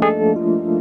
Música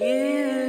Yeah.